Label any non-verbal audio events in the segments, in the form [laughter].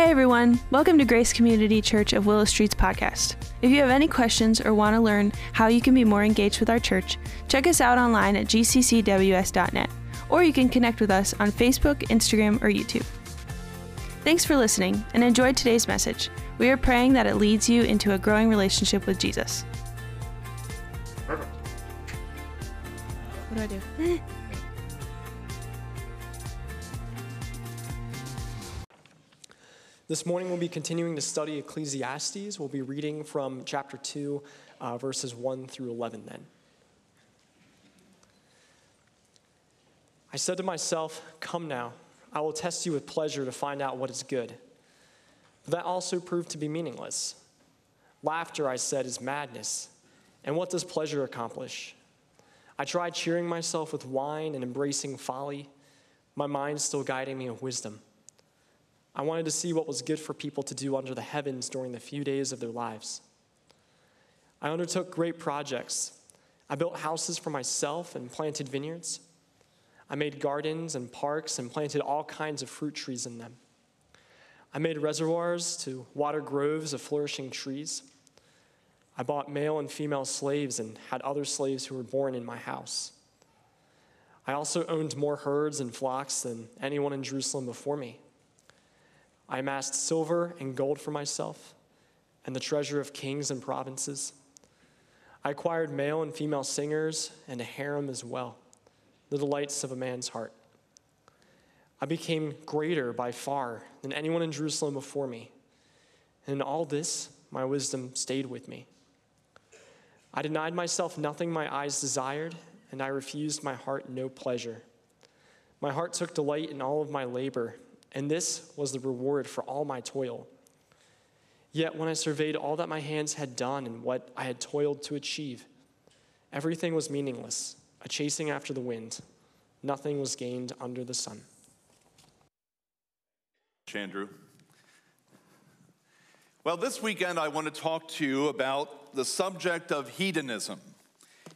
Hey everyone, welcome to Grace Community Church of Willow Street's podcast. If you have any questions or want to learn how you can be more engaged with our church, check us out online at gccws.net, or you can connect with us on Facebook, Instagram, or YouTube. Thanks for listening and enjoy today's message. We are praying that it leads you into a growing relationship with Jesus. Perfect. What do I do? [laughs] This morning we'll be continuing to study Ecclesiastes. We'll be reading from chapter 2, uh, verses 1 through 11 then. I said to myself, Come now, I will test you with pleasure to find out what is good. But that also proved to be meaningless. Laughter, I said, is madness. And what does pleasure accomplish? I tried cheering myself with wine and embracing folly, my mind still guiding me with wisdom. I wanted to see what was good for people to do under the heavens during the few days of their lives. I undertook great projects. I built houses for myself and planted vineyards. I made gardens and parks and planted all kinds of fruit trees in them. I made reservoirs to water groves of flourishing trees. I bought male and female slaves and had other slaves who were born in my house. I also owned more herds and flocks than anyone in Jerusalem before me. I amassed silver and gold for myself and the treasure of kings and provinces. I acquired male and female singers and a harem as well, the delights of a man's heart. I became greater by far than anyone in Jerusalem before me. And in all this, my wisdom stayed with me. I denied myself nothing my eyes desired, and I refused my heart no pleasure. My heart took delight in all of my labor and this was the reward for all my toil. Yet when I surveyed all that my hands had done and what I had toiled to achieve, everything was meaningless, a chasing after the wind. Nothing was gained under the sun. Andrew. Well, this weekend I want to talk to you about the subject of hedonism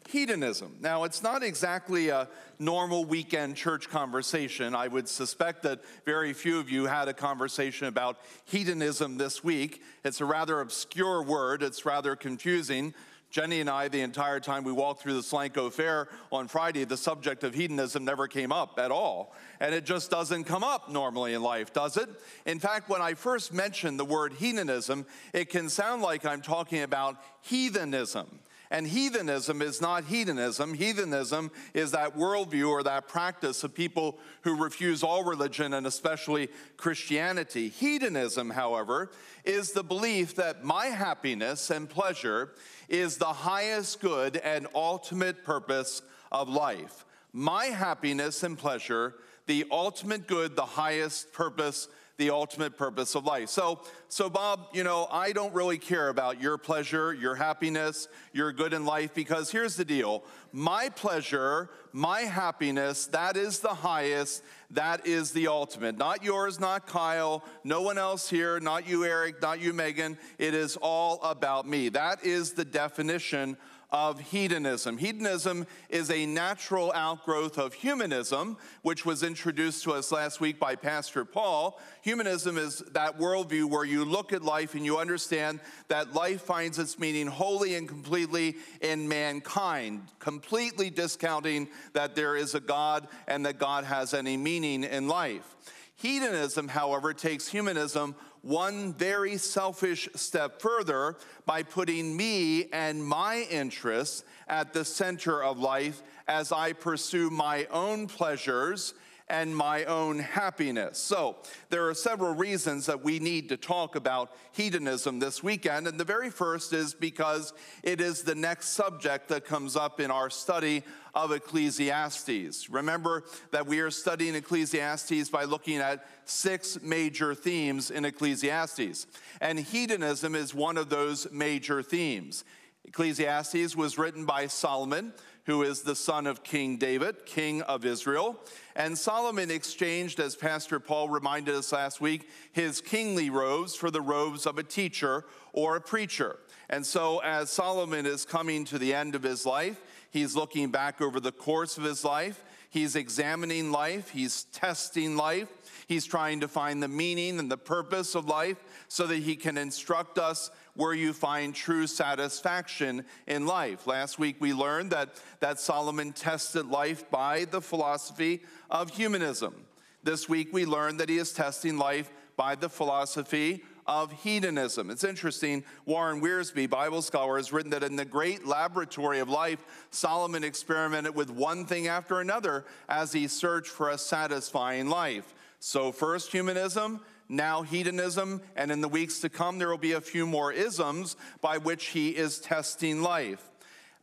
hedonism. Now, it's not exactly a normal weekend church conversation. I would suspect that very few of you had a conversation about hedonism this week. It's a rather obscure word, it's rather confusing. Jenny and I, the entire time we walked through the Solanco Fair on Friday, the subject of hedonism never came up at all. And it just doesn't come up normally in life, does it? In fact, when I first mentioned the word hedonism, it can sound like I'm talking about heathenism. And heathenism is not hedonism. Heathenism is that worldview or that practice of people who refuse all religion and especially Christianity. Hedonism, however, is the belief that my happiness and pleasure is the highest good and ultimate purpose of life. My happiness and pleasure, the ultimate good, the highest purpose the ultimate purpose of life. So, so Bob, you know, I don't really care about your pleasure, your happiness, your good in life, because here's the deal my pleasure, my happiness, that is the highest, that is the ultimate. Not yours, not Kyle, no one else here, not you, Eric, not you, Megan. It is all about me. That is the definition of hedonism. Hedonism is a natural outgrowth of humanism, which was introduced to us last week by Pastor Paul. Humanism is that worldview where you look at life and you understand that life finds its meaning wholly and completely in mankind, completely discounting that there is a God and that God has any meaning in life. Hedonism, however, takes humanism one very selfish step further by putting me and my interests at the center of life as I pursue my own pleasures and my own happiness. So, there are several reasons that we need to talk about hedonism this weekend. And the very first is because it is the next subject that comes up in our study of Ecclesiastes. Remember that we are studying Ecclesiastes by looking at six major themes in Ecclesiastes. And hedonism is one of those major themes. Ecclesiastes was written by Solomon who is the son of King David, king of Israel. And Solomon exchanged, as Pastor Paul reminded us last week, his kingly robes for the robes of a teacher or a preacher. And so, as Solomon is coming to the end of his life, he's looking back over the course of his life. He's examining life, he's testing life, he's trying to find the meaning and the purpose of life so that he can instruct us where you find true satisfaction in life. Last week we learned that, that Solomon tested life by the philosophy of humanism. This week we learned that he is testing life by the philosophy of hedonism. It's interesting, Warren Wiersbe, Bible scholar, has written that in the great laboratory of life, Solomon experimented with one thing after another as he searched for a satisfying life. So, first humanism, now hedonism, and in the weeks to come, there will be a few more isms by which he is testing life.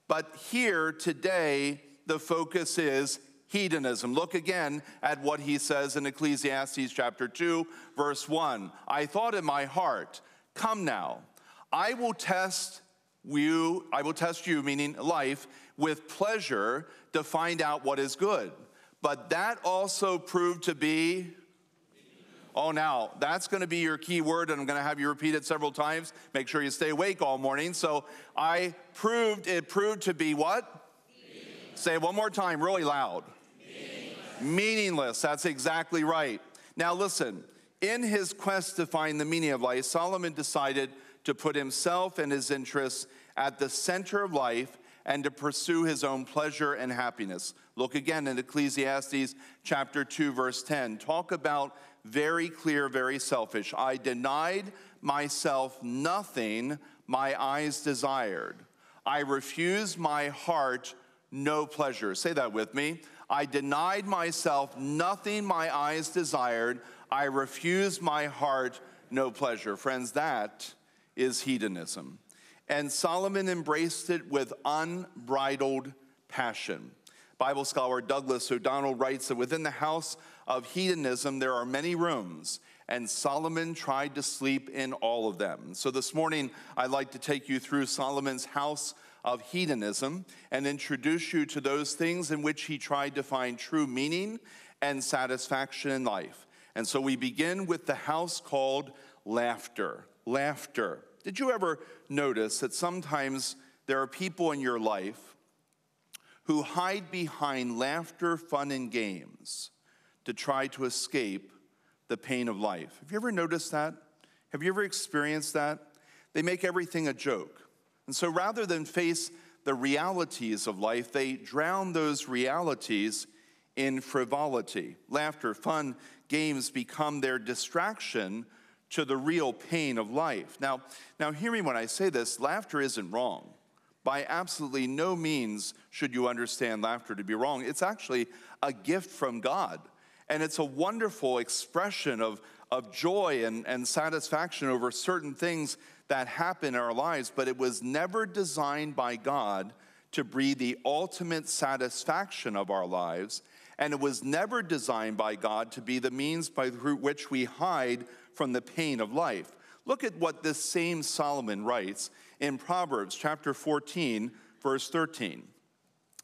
But here today, the focus is hedonism. Look again at what he says in Ecclesiastes chapter 2, verse 1. I thought in my heart, come now, I will test you, I will test you, meaning life, with pleasure to find out what is good. But that also proved to be Oh, now that's going to be your key word, and I'm going to have you repeat it several times. Make sure you stay awake all morning. So I proved it proved to be what? Say it one more time, really loud. Meaningless. Meaningless. That's exactly right. Now listen. In his quest to find the meaning of life, Solomon decided to put himself and his interests at the center of life and to pursue his own pleasure and happiness. Look again in Ecclesiastes chapter 2 verse 10. Talk about very clear, very selfish. I denied myself nothing my eyes desired. I refused my heart no pleasure. Say that with me. I denied myself nothing my eyes desired. I refused my heart no pleasure. Friends, that is hedonism. And Solomon embraced it with unbridled passion. Bible scholar Douglas O'Donnell writes that within the house of hedonism, there are many rooms, and Solomon tried to sleep in all of them. So this morning, I'd like to take you through Solomon's house of hedonism and introduce you to those things in which he tried to find true meaning and satisfaction in life. And so we begin with the house called laughter. Laughter. Did you ever notice that sometimes there are people in your life who hide behind laughter, fun, and games to try to escape the pain of life. Have you ever noticed that? Have you ever experienced that? They make everything a joke. And so rather than face the realities of life, they drown those realities in frivolity. Laughter, fun, games become their distraction to the real pain of life. Now, now hear me when I say this, laughter isn't wrong. By absolutely no means should you understand laughter to be wrong. It's actually a gift from God. And it's a wonderful expression of, of joy and, and satisfaction over certain things that happen in our lives, but it was never designed by God to be the ultimate satisfaction of our lives. And it was never designed by God to be the means by which we hide from the pain of life. Look at what this same Solomon writes in Proverbs chapter 14, verse 13.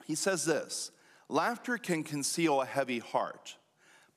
He says this Laughter can conceal a heavy heart,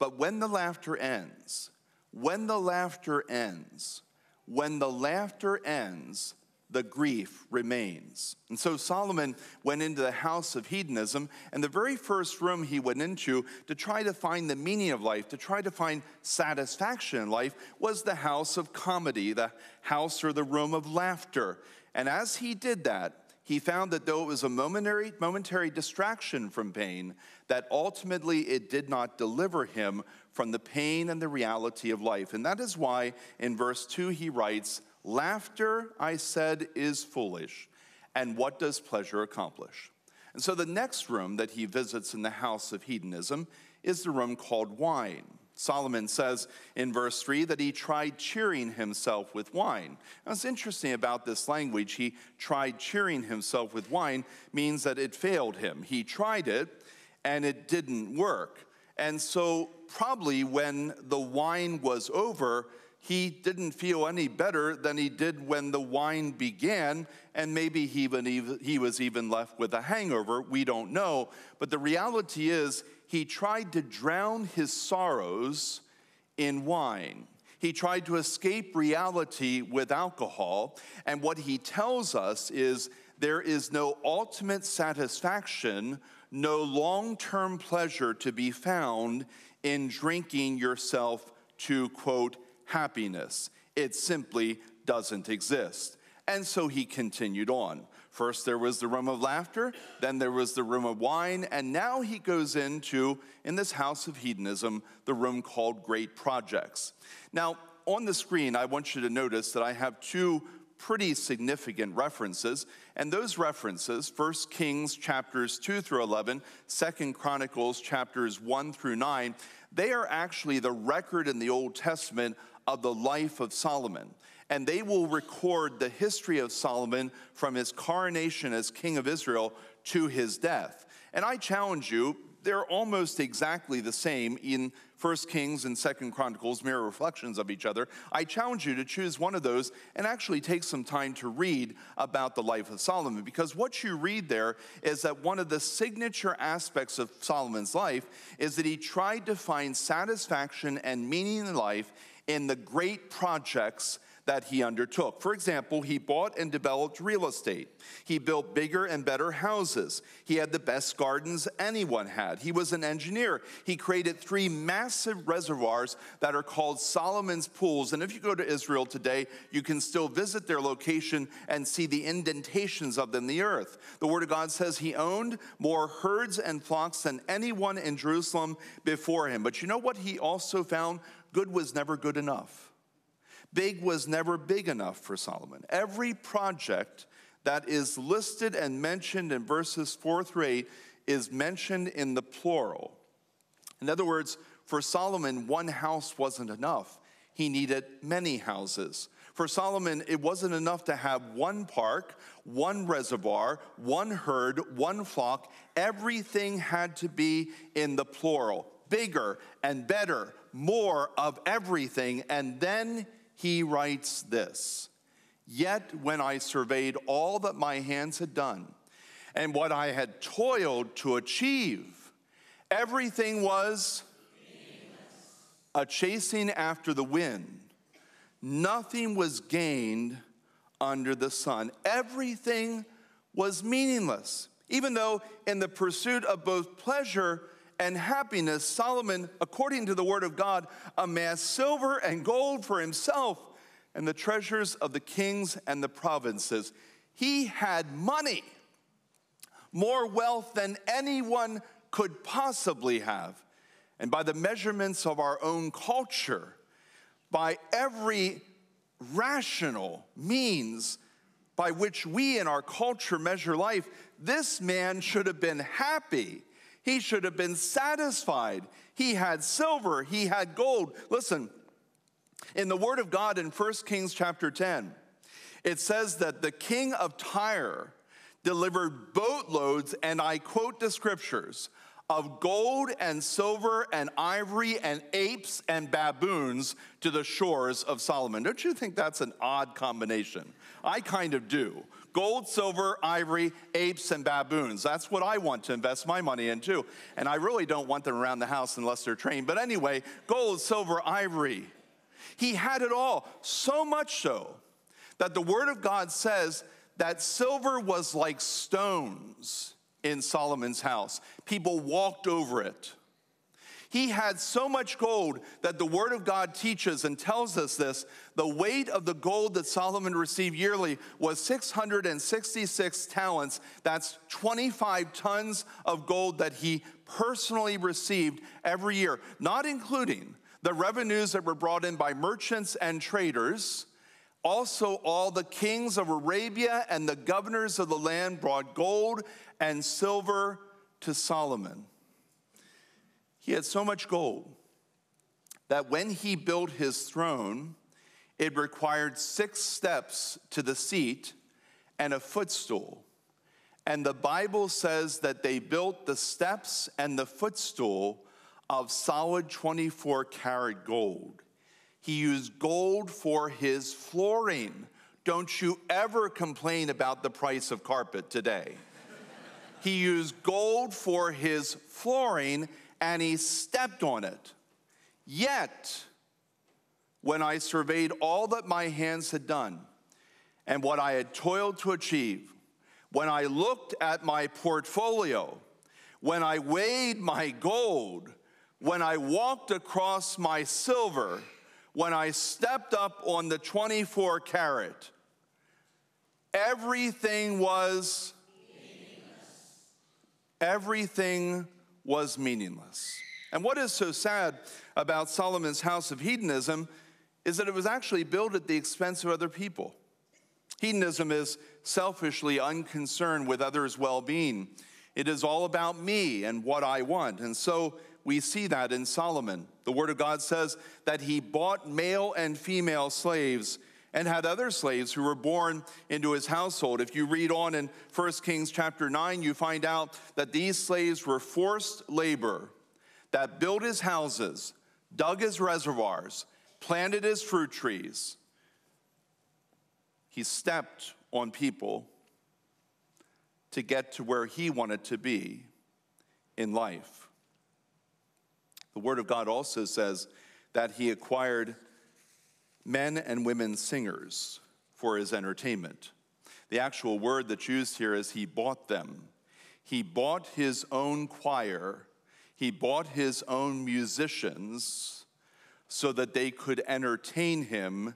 but when the laughter ends, when the laughter ends, when the laughter ends, the grief remains. And so Solomon went into the house of hedonism, and the very first room he went into to try to find the meaning of life, to try to find satisfaction in life, was the house of comedy, the house or the room of laughter. And as he did that, he found that though it was a momentary, momentary distraction from pain, that ultimately it did not deliver him from the pain and the reality of life. And that is why in verse 2 he writes, Laughter, I said, is foolish. And what does pleasure accomplish? And so the next room that he visits in the house of hedonism is the room called wine. Solomon says in verse 3 that he tried cheering himself with wine. Now, what's interesting about this language, he tried cheering himself with wine, means that it failed him. He tried it and it didn't work. And so, probably when the wine was over, he didn't feel any better than he did when the wine began, and maybe he, even, he was even left with a hangover. We don't know. But the reality is, he tried to drown his sorrows in wine. He tried to escape reality with alcohol. And what he tells us is there is no ultimate satisfaction no long term pleasure to be found in drinking yourself to, quote, happiness. It simply doesn't exist. And so he continued on. First, there was the room of laughter, then there was the room of wine, and now he goes into, in this house of hedonism, the room called Great Projects. Now, on the screen, I want you to notice that I have two pretty significant references. And those references, 1 Kings chapters 2 through 11, 2 Chronicles chapters 1 through 9, they are actually the record in the Old Testament of the life of Solomon. And they will record the history of Solomon from his coronation as king of Israel to his death. And I challenge you, they're almost exactly the same in 1 Kings and 2 Chronicles, mirror reflections of each other. I challenge you to choose one of those and actually take some time to read about the life of Solomon because what you read there is that one of the signature aspects of Solomon's life is that he tried to find satisfaction and meaning in life in the great projects that he undertook. For example, he bought and developed real estate. He built bigger and better houses. He had the best gardens anyone had. He was an engineer. He created three massive reservoirs that are called Solomon's Pools. And if you go to Israel today, you can still visit their location and see the indentations of them in the earth. The Word of God says he owned more herds and flocks than anyone in Jerusalem before him. But you know what he also found? Good was never good enough. Big was never big enough for Solomon. Every project that is listed and mentioned in verses 4 through 8 is mentioned in the plural. In other words, for Solomon, one house wasn't enough. He needed many houses. For Solomon, it wasn't enough to have one park, one reservoir, one herd, one flock. Everything had to be in the plural bigger and better, more of everything. And then he writes this Yet when I surveyed all that my hands had done and what I had toiled to achieve, everything was a chasing after the wind. Nothing was gained under the sun. Everything was meaningless. Even though, in the pursuit of both pleasure and happiness, Solomon, according to the word of God, amassed silver and gold for himself and the treasures of the kings and the provinces. He had money, more wealth than anyone could possibly have. And by the measurements of our own culture, by every rational means by which we in our culture measure life, this man should have been happy he should have been satisfied. He had silver, he had gold. Listen, in the Word of God in 1 Kings chapter 10, it says that the king of Tyre delivered boatloads, and I quote the scriptures, of gold and silver and ivory and apes and baboons to the shores of Solomon. Don't you think that's an odd combination? I kind of do. Gold, silver, ivory, apes, and baboons. That's what I want to invest my money into. And I really don't want them around the house unless they're trained. But anyway, gold, silver, ivory. He had it all, so much so that the Word of God says that silver was like stones in Solomon's house. People walked over it. He had so much gold that the Word of God teaches and tells us this. The weight of the gold that Solomon received yearly was 666 talents. That's 25 tons of gold that he personally received every year, not including the revenues that were brought in by merchants and traders. Also, all the kings of Arabia and the governors of the land brought gold and silver to Solomon. He had so much gold that when he built his throne, it required six steps to the seat and a footstool. And the Bible says that they built the steps and the footstool of solid 24 karat gold. He used gold for his flooring. Don't you ever complain about the price of carpet today. he used gold for his flooring and he stepped on it. Yet, when I surveyed all that my hands had done and what I had toiled to achieve, when I looked at my portfolio, when I weighed my gold, when I walked across my silver, when I stepped up on the 24 carat, everything was everything was meaningless. And what is so sad about Solomon's house of hedonism is that it was actually built at the expense of other people. Hedonism is selfishly unconcerned with others' well being. It is all about me and what I want. And so we see that in Solomon. The Word of God says that he bought male and female slaves and had other slaves who were born into his household. If you read on in 1 Kings chapter 9, you find out that these slaves were forced labor that built his houses, dug his reservoirs, planted his fruit trees. He stepped on people to get to where he wanted to be in life. The Word of God also says that he acquired men and women singers for his entertainment. The actual word that's used here is he bought them. He bought his own choir, he bought his own musicians so that they could entertain him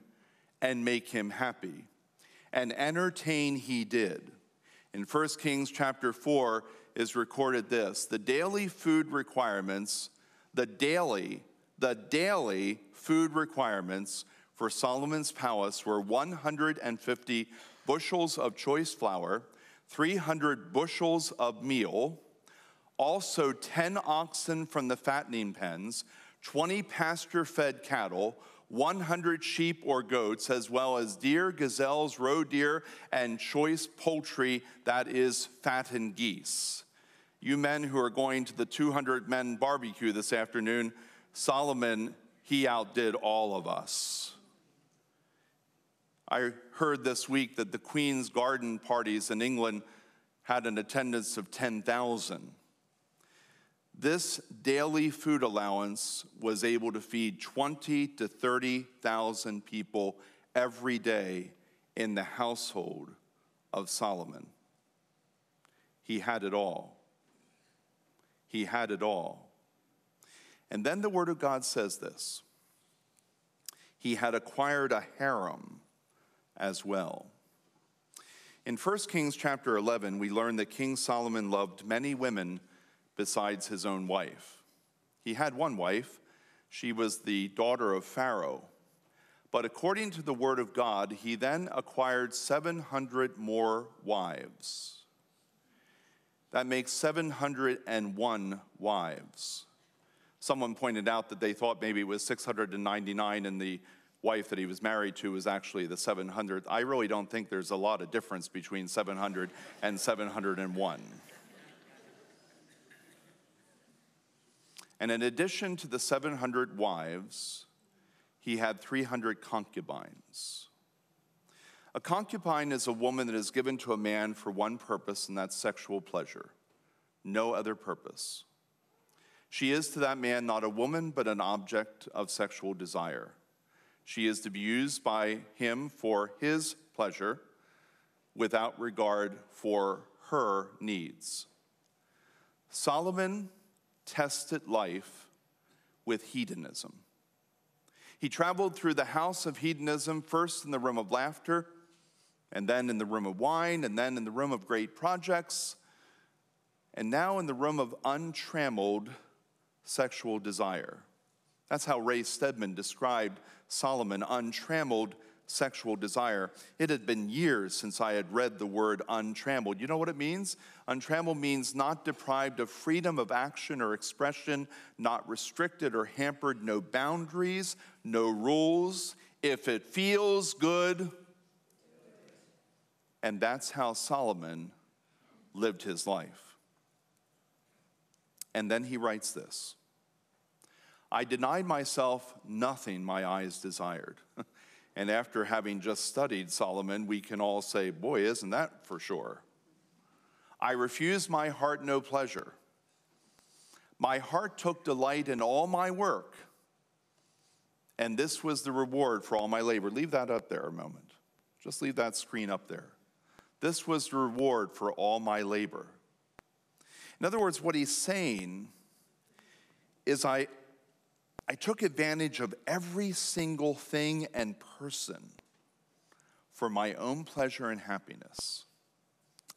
and make him happy. And entertain he did. In 1 Kings chapter 4 is recorded this the daily food requirements, the daily, the daily food requirements for Solomon's palace were 150 bushels of choice flour, 300 bushels of meal, also 10 oxen from the fattening pens, 20 pasture fed cattle, 100 sheep or goats, as well as deer, gazelles, roe deer, and choice poultry that is fattened geese. You men who are going to the 200 men barbecue this afternoon, Solomon, he outdid all of us. I heard this week that the Queen's Garden parties in England had an attendance of 10,000. This daily food allowance was able to feed 20 to 30,000 people every day in the household of Solomon. He had it all. He had it all. And then the Word of God says this He had acquired a harem as well. In 1 Kings chapter 11, we learn that King Solomon loved many women besides his own wife. He had one wife, she was the daughter of Pharaoh. But according to the word of God, he then acquired 700 more wives. That makes 701 wives. Someone pointed out that they thought maybe it was 699 in the wife that he was married to was actually the 700th. I really don't think there's a lot of difference between 700 and 701. And in addition to the 700 wives, he had 300 concubines. A concubine is a woman that is given to a man for one purpose, and that's sexual pleasure, no other purpose. She is to that man not a woman, but an object of sexual desire. She is to be used by him for his pleasure without regard for her needs. Solomon tested life with hedonism. He traveled through the house of hedonism, first in the room of laughter, and then in the room of wine, and then in the room of great projects, and now in the room of untrammeled sexual desire. That's how Ray Stedman described Solomon untrammeled sexual desire. It had been years since I had read the word untrammeled. You know what it means? Untrammeled means not deprived of freedom of action or expression, not restricted or hampered, no boundaries, no rules. If it feels good, and that's how Solomon lived his life. And then he writes this I denied myself nothing my eyes desired. [laughs] And after having just studied Solomon, we can all say, Boy, isn't that for sure? I refused my heart no pleasure. My heart took delight in all my work, and this was the reward for all my labor. Leave that up there a moment. Just leave that screen up there. This was the reward for all my labor. In other words, what he's saying is I, I took advantage of every single thing and person for my own pleasure and happiness.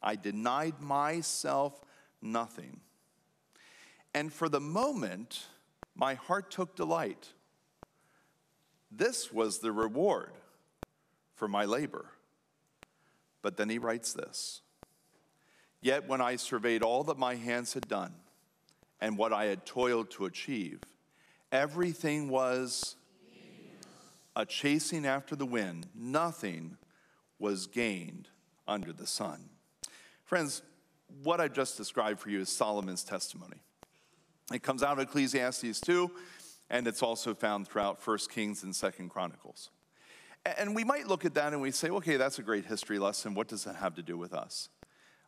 I denied myself nothing. And for the moment, my heart took delight. This was the reward for my labor. But then he writes this Yet when I surveyed all that my hands had done and what I had toiled to achieve, everything was a chasing after the wind. Nothing was gained under the sun. Friends, what I've just described for you is Solomon's testimony. It comes out of Ecclesiastes 2, and it's also found throughout 1 Kings and 2 Chronicles. And we might look at that and we say, okay, that's a great history lesson. What does that have to do with us?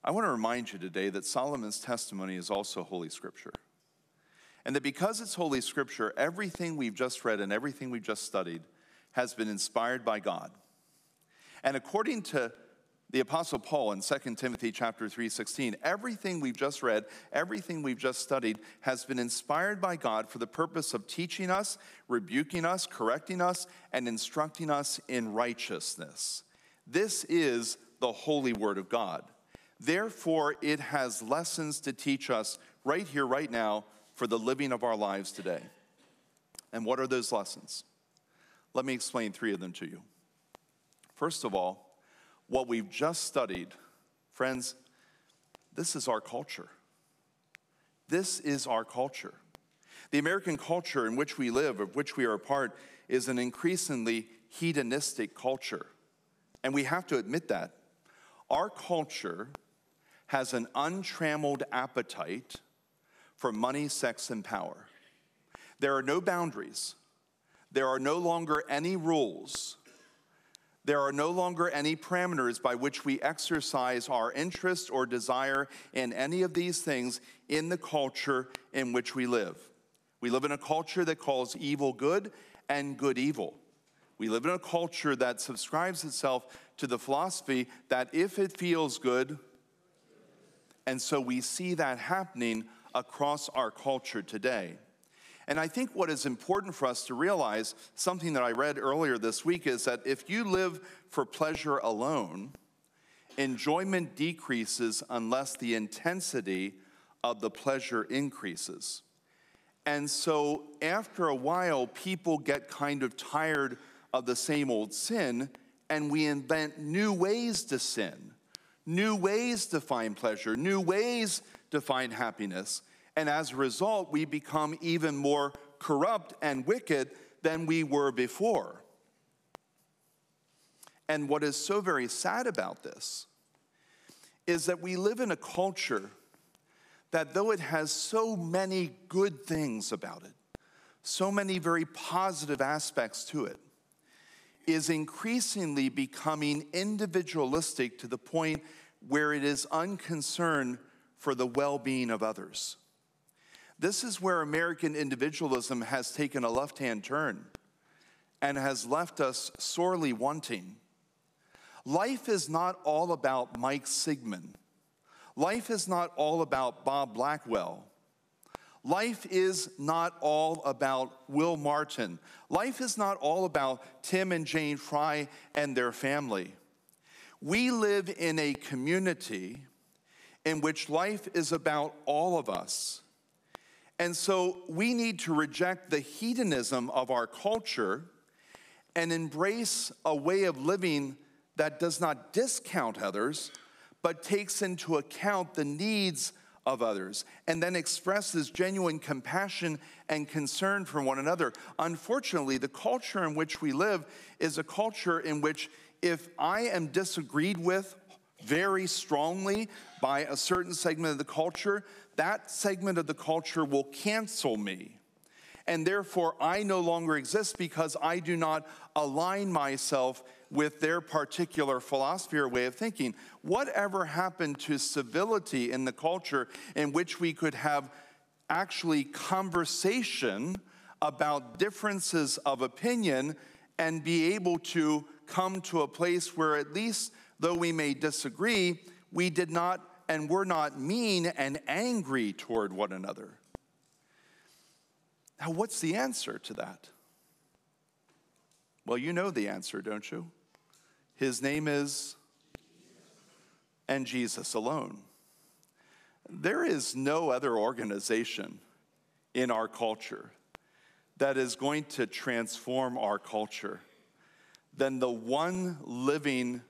I want to remind you today that Solomon's testimony is also Holy Scripture. And that because it's Holy Scripture, everything we've just read and everything we've just studied has been inspired by God. And according to the apostle paul in 2 timothy chapter 3.16 everything we've just read everything we've just studied has been inspired by god for the purpose of teaching us rebuking us correcting us and instructing us in righteousness this is the holy word of god therefore it has lessons to teach us right here right now for the living of our lives today and what are those lessons let me explain three of them to you first of all what we've just studied, friends, this is our culture. This is our culture. The American culture in which we live, of which we are a part, is an increasingly hedonistic culture. And we have to admit that. Our culture has an untrammeled appetite for money, sex, and power. There are no boundaries. There are no longer any rules there are no longer any parameters by which we exercise our interest or desire in any of these things in the culture in which we live. We live in a culture that calls evil good and good evil. We live in a culture that subscribes itself to the philosophy that if it feels good, and so we see that happening across our culture today. And I think what is important for us to realize, something that I read earlier this week, is that if you live for pleasure alone, enjoyment decreases unless the intensity of the pleasure increases. And so after a while, people get kind of tired of the same old sin, and we invent new ways to sin, new ways to find pleasure, new ways to find happiness. And as a result, we become even more corrupt and wicked than we were before. And what is so very sad about this is that we live in a culture that, though it has so many good things about it, so many very positive aspects to it, is increasingly becoming individualistic to the point where it is unconcerned for the well being of others. This is where American individualism has taken a left hand turn and has left us sorely wanting. Life is not all about Mike Sigmund. Life is not all about Bob Blackwell. Life is not all about Will Martin. Life is not all about Tim and Jane Fry and their family. We live in a community in which life is about all of us and so we need to reject the hedonism of our culture and embrace a way of living that does not discount others, but takes into account the needs of others and then expresses genuine compassion and concern for one another. Unfortunately, the culture in which we live is a culture in which if I am disagreed with very strongly by a certain segment of the culture, that segment of the culture will cancel me. And therefore, I no longer exist because I do not align myself with their particular philosophy or way of thinking. Whatever happened to civility in the culture in which we could have actually conversation about differences of opinion and be able to come to a place where, at least though we may disagree, we did not and we're not mean and angry toward one another. Now, what's the answer to that? Well, you know the answer, don't you? His name is, and Jesus alone. There is no other organization in our culture that is going to transform our culture than the one living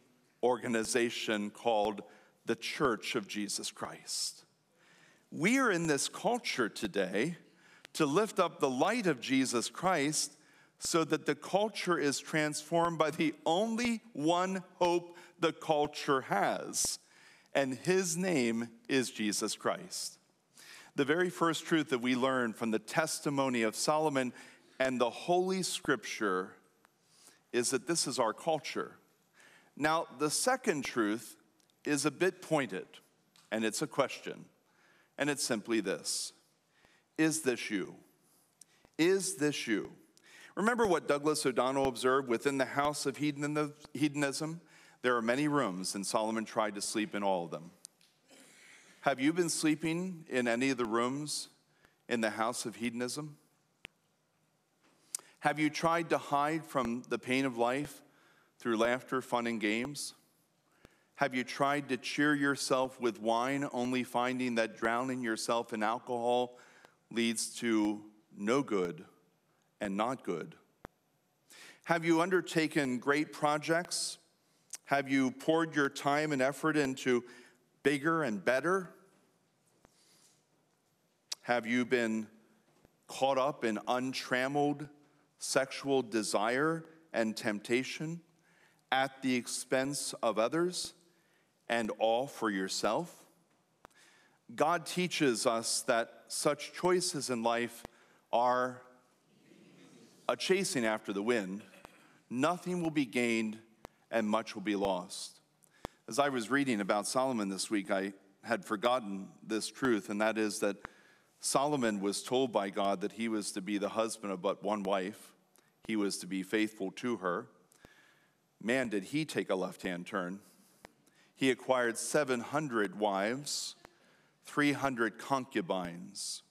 organization called the Church of Jesus Christ. We are in this culture today to lift up the light of Jesus Christ so that the culture is transformed by the only one hope the culture has, and his name is Jesus Christ. The very first truth that we learn from the testimony of Solomon and the Holy Scripture is that this is our culture. Now, the second truth is a bit pointed, and it's a question, and it's simply this Is this you? Is this you? Remember what Douglas O'Donnell observed within the house of hedonism? There are many rooms, and Solomon tried to sleep in all of them. Have you been sleeping in any of the rooms in the house of hedonism? Have you tried to hide from the pain of life through laughter, fun, and games? Have you tried to cheer yourself with wine, only finding that drowning yourself in alcohol leads to no good and not good? Have you undertaken great projects? Have you poured your time and effort into bigger and better? Have you been caught up in untrammeled sexual desire and temptation at the expense of others and all for yourself? God teaches us that such choices in life are a chasing after the wind. Nothing will be gained and much will be lost. As I was reading about Solomon this week, I had forgotten this truth, and that is that Solomon was told by God that he was to be the husband of but one wife, he was to be faithful to her. Man, did he take a left hand turn. He acquired 700 wives, 300 concubines.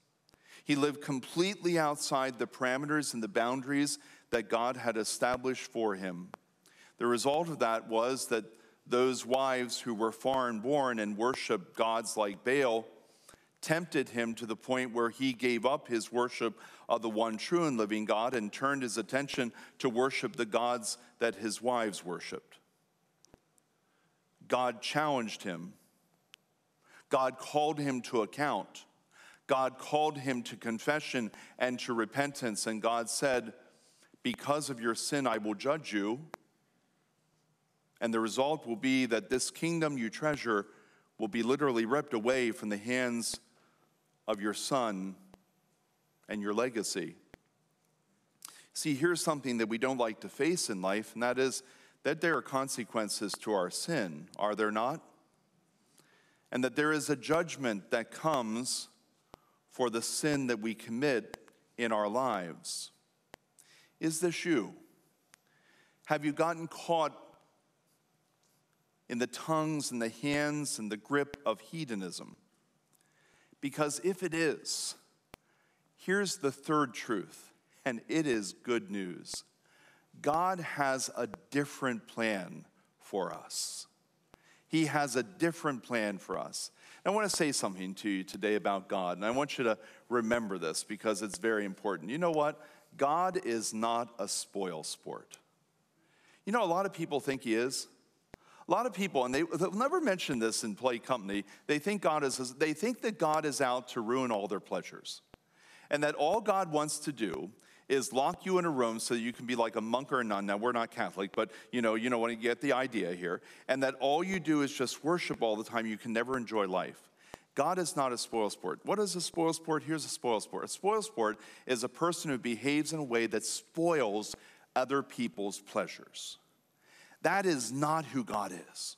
He lived completely outside the parameters and the boundaries that God had established for him. The result of that was that those wives who were foreign born and worshiped gods like Baal tempted him to the point where he gave up his worship of the one true and living God and turned his attention to worship the gods that his wives worshiped. God challenged him. God called him to account. God called him to confession and to repentance. And God said, Because of your sin, I will judge you. And the result will be that this kingdom you treasure will be literally ripped away from the hands of your son and your legacy. See, here's something that we don't like to face in life, and that is that there are consequences to our sin, are there not? And that there is a judgment that comes for the sin that we commit in our lives. Is this you? Have you gotten caught in the tongues and the hands and the grip of hedonism? Because if it is, here's the third truth, and it is good news God has a different plan for us. He has a different plan for us. I want to say something to you today about God, and I want you to remember this because it's very important. You know what? God is not a spoil sport. You know, a lot of people think He is. A lot of people, and they, they'll never mention this in play company, they think, God is, they think that God is out to ruin all their pleasures. And that all God wants to do is lock you in a room so you can be like a monk or a nun. Now we're not Catholic, but you know, you know when you get the idea here. And that all you do is just worship all the time. You can never enjoy life. God is not a spoil sport. What is a spoil sport? Here's a spoil sport. A spoil sport is a person who behaves in a way that spoils other people's pleasures. That is not who God is.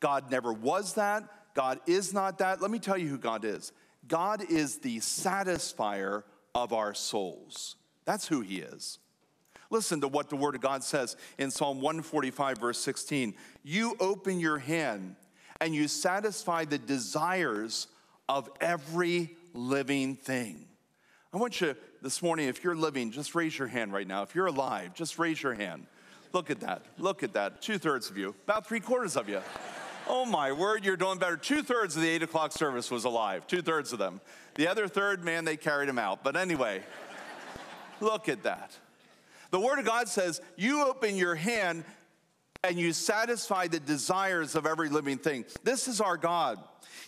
God never was that. God is not that. Let me tell you who God is God is the satisfier of our souls. That's who He is. Listen to what the Word of God says in Psalm 145, verse 16. You open your hand and you satisfy the desires of every living thing. I want you this morning, if you're living, just raise your hand right now. If you're alive, just raise your hand. Look at that. Look at that. Two thirds of you, about three quarters of you. Oh my word, you're doing better. Two thirds of the eight o'clock service was alive, two thirds of them. The other third, man, they carried him out. But anyway, look at that. The Word of God says, You open your hand and you satisfy the desires of every living thing. This is our God.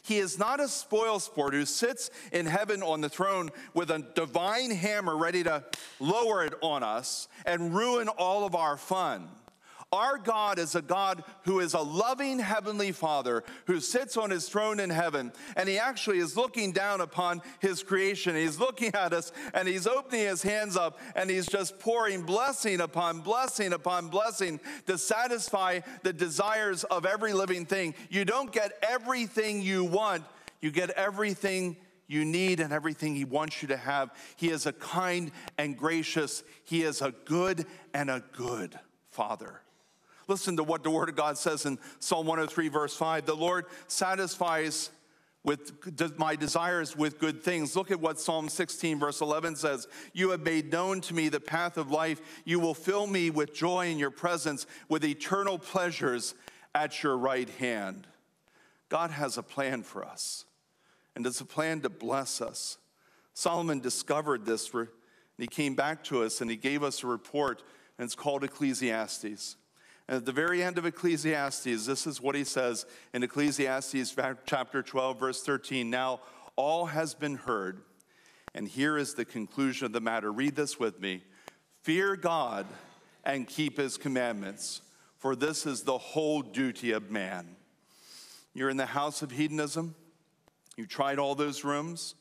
He is not a spoil sport who sits in heaven on the throne with a divine hammer ready to lower it on us and ruin all of our fun. Our God is a God who is a loving heavenly Father who sits on his throne in heaven, and he actually is looking down upon his creation. He's looking at us and he's opening his hands up and he's just pouring blessing upon blessing upon blessing to satisfy the desires of every living thing. You don't get everything you want, you get everything you need and everything He wants you to have. He is a kind and gracious, He is a good and a good Father. Listen to what the Word of God says in Psalm 103, verse 5. The Lord satisfies with my desires with good things. Look at what Psalm 16, verse 11 says You have made known to me the path of life. You will fill me with joy in your presence, with eternal pleasures at your right hand. God has a plan for us, and it's a plan to bless us. Solomon discovered this, and he came back to us and he gave us a report, and it's called Ecclesiastes. And at the very end of Ecclesiastes, this is what he says in Ecclesiastes chapter 12, verse 13. Now, all has been heard, and here is the conclusion of the matter. Read this with me Fear God and keep his commandments, for this is the whole duty of man. You're in the house of hedonism, you tried all those rooms,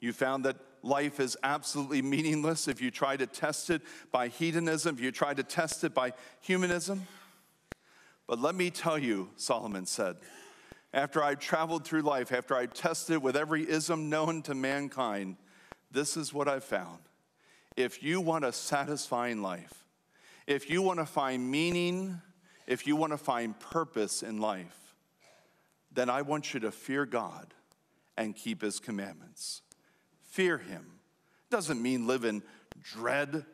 you found that life is absolutely meaningless if you try to test it by hedonism, if you try to test it by humanism. But let me tell you, Solomon said, after I've traveled through life, after I've tested with every ism known to mankind, this is what I've found. If you want a satisfying life, if you want to find meaning, if you want to find purpose in life, then I want you to fear God and keep his commandments. Fear him. Doesn't mean live in dread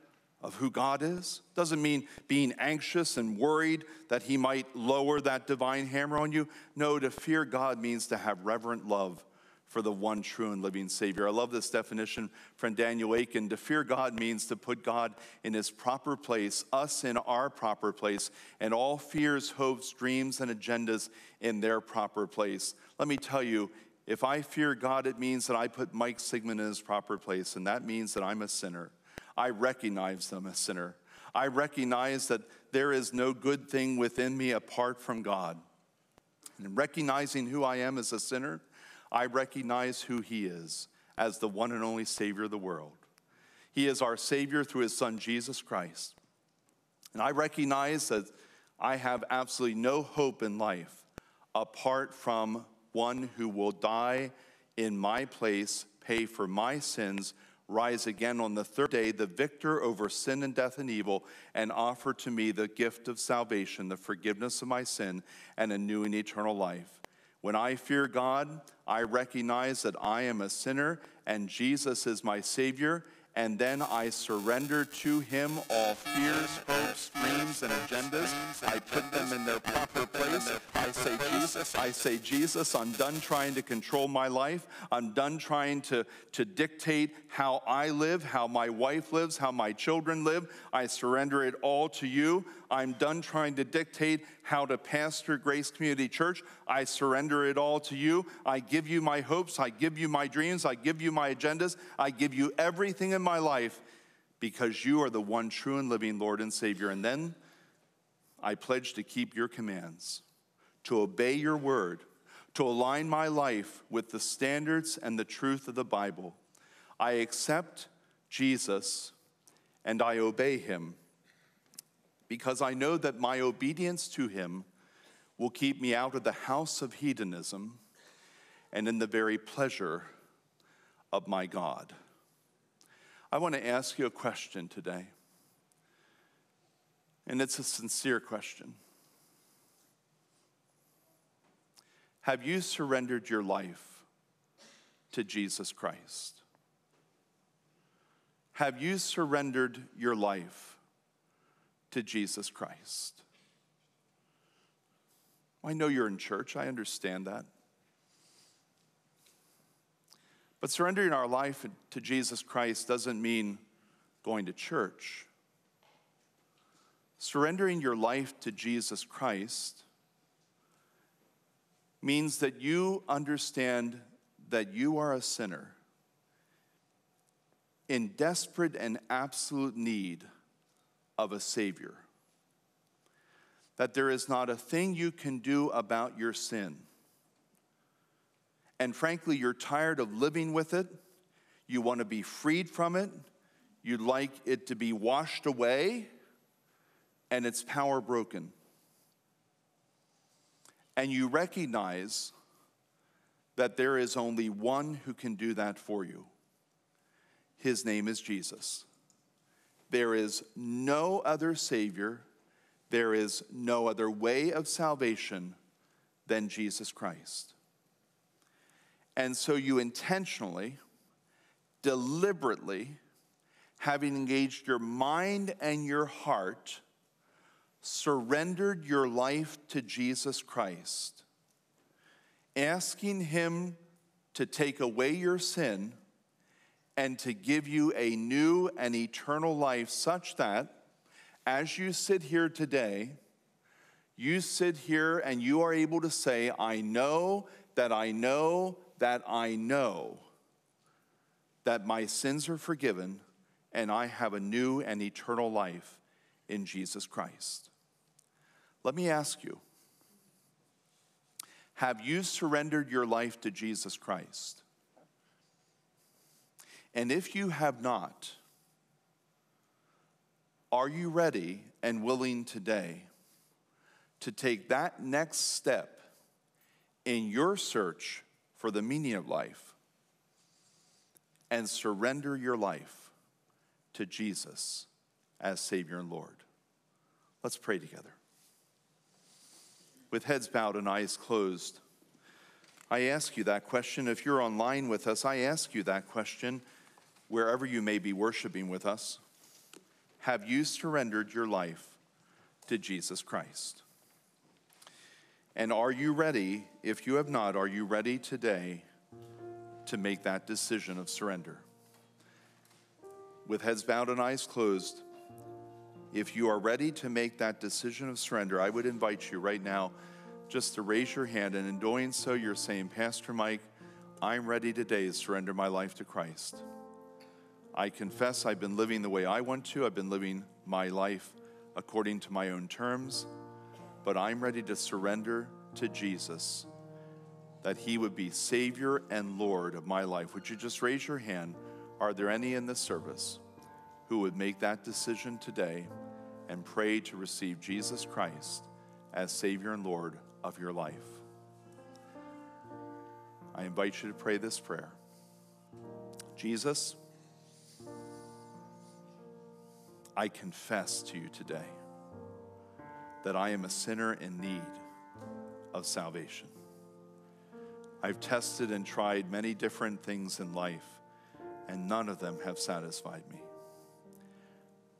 of who God is. Doesn't mean being anxious and worried that He might lower that divine hammer on you. No, to fear God means to have reverent love for the one true and living Savior. I love this definition from Daniel Akin. To fear God means to put God in His proper place, us in our proper place, and all fears, hopes, dreams, and agendas in their proper place. Let me tell you, if I fear God, it means that I put Mike Sigmund in his proper place, and that means that I'm a sinner. I recognize them as sinner. I recognize that there is no good thing within me apart from God. And recognizing who I am as a sinner, I recognize who He is as the one and only Savior of the world. He is our Savior through His Son, Jesus Christ. And I recognize that I have absolutely no hope in life apart from one who will die in my place, pay for my sins, rise again on the third day, the victor over sin and death and evil, and offer to me the gift of salvation, the forgiveness of my sin, and a new and eternal life. When I fear God, I recognize that I am a sinner and Jesus is my Savior, and then I surrender to him all fears, hopes, dreams, and agendas. I put them in their proper place. I say, Jesus, I say, Jesus, I'm done trying to control my life. I'm done trying to, to dictate how I live, how my wife lives, how my children live. I surrender it all to you. I'm done trying to dictate how to pastor Grace Community Church. I surrender it all to you. I give you my hopes. I give you my dreams. I give you my agendas. I give you everything in my life because you are the one true and living Lord and Savior. And then I pledge to keep your commands, to obey your word, to align my life with the standards and the truth of the Bible. I accept Jesus and I obey him because I know that my obedience to him will keep me out of the house of hedonism and in the very pleasure of my God. I want to ask you a question today, and it's a sincere question. Have you surrendered your life to Jesus Christ? Have you surrendered your life to Jesus Christ? I know you're in church, I understand that. But surrendering our life to Jesus Christ doesn't mean going to church. Surrendering your life to Jesus Christ means that you understand that you are a sinner in desperate and absolute need of a Savior. That there is not a thing you can do about your sin. And frankly, you're tired of living with it. You want to be freed from it. You'd like it to be washed away and its power broken. And you recognize that there is only one who can do that for you. His name is Jesus. There is no other Savior, there is no other way of salvation than Jesus Christ. And so you intentionally, deliberately, having engaged your mind and your heart, surrendered your life to Jesus Christ, asking Him to take away your sin and to give you a new and eternal life, such that as you sit here today, you sit here and you are able to say, I know that I know that I know that my sins are forgiven and I have a new and eternal life in Jesus Christ. Let me ask you have you surrendered your life to Jesus Christ? And if you have not, are you ready and willing today to take that next step in your search for the meaning of life and surrender your life to Jesus as Savior and Lord? Let's pray together with heads bowed and eyes closed, I ask you that question. If you're online with us, I ask you that question wherever you may be worshiping with us. Have you surrendered your life to Jesus Christ? And are you ready? If you have not, are you ready today to make that decision of surrender? With heads bowed and eyes closed, if you are ready to make that decision of surrender, I would invite you right now just to raise your hand. And in doing so, you're saying, Pastor Mike, I'm ready today to surrender my life to Christ. I confess I've been living the way I want to, I've been living my life according to my own terms, but I'm ready to surrender to Jesus, that He would be Savior and Lord of my life. Would you just raise your hand? Are there any in this service who would make that decision today? and pray to receive Jesus Christ as Savior and Lord of your life. I invite you to pray this prayer Jesus, I confess to you today that I am a sinner in need of salvation. I've tested and tried many different things in life, and none of them have satisfied me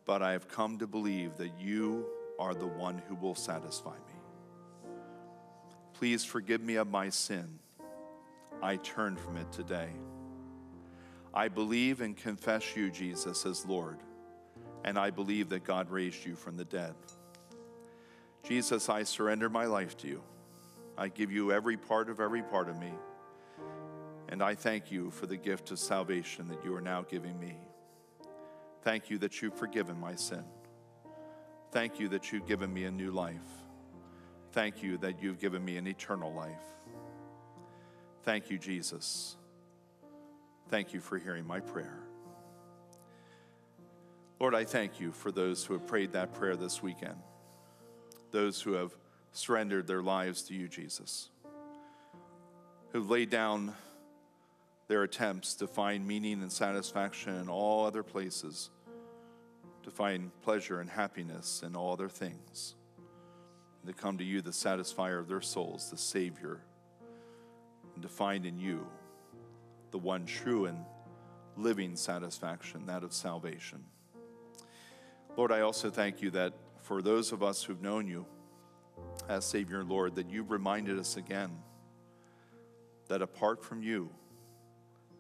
but I have come to believe that you are the one who will satisfy me. Please forgive me of my sin. I turn from it today. I believe and confess you, Jesus, as Lord, and I believe that God raised you from the dead. Jesus, I surrender my life to you. I give you every part of every part of me, and I thank you for the gift of salvation that you are now giving me. Thank you that you've forgiven my sin. Thank you that you've given me a new life. Thank you that you've given me an eternal life. Thank you, Jesus. Thank you for hearing my prayer. Lord, I thank you for those who have prayed that prayer this weekend, those who have surrendered their lives to you, Jesus, who've laid down their attempts to find meaning and satisfaction in all other places to find pleasure and happiness in all other things. And to come to you, the satisfier of their souls, the Savior, and to find in you the one true and living satisfaction, that of salvation. Lord, I also thank you that for those of us who've known you as Savior and Lord, that you've reminded us again that apart from you,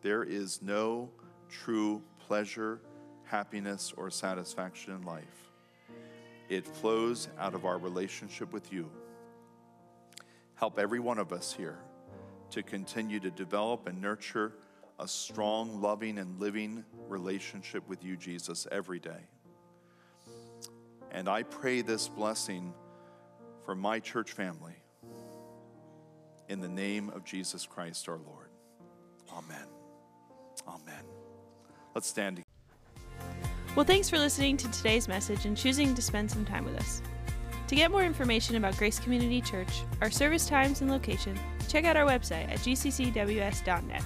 there is no true pleasure, happiness, or satisfaction in life. It flows out of our relationship with you. Help every one of us here to continue to develop and nurture a strong, loving, and living relationship with you, Jesus, every day. And I pray this blessing for my church family in the name of Jesus Christ our Lord. Amen. Amen. Let's stand together. Well, thanks for listening to today's message and choosing to spend some time with us. To get more information about Grace Community Church, our service times and location, check out our website at gccws.net.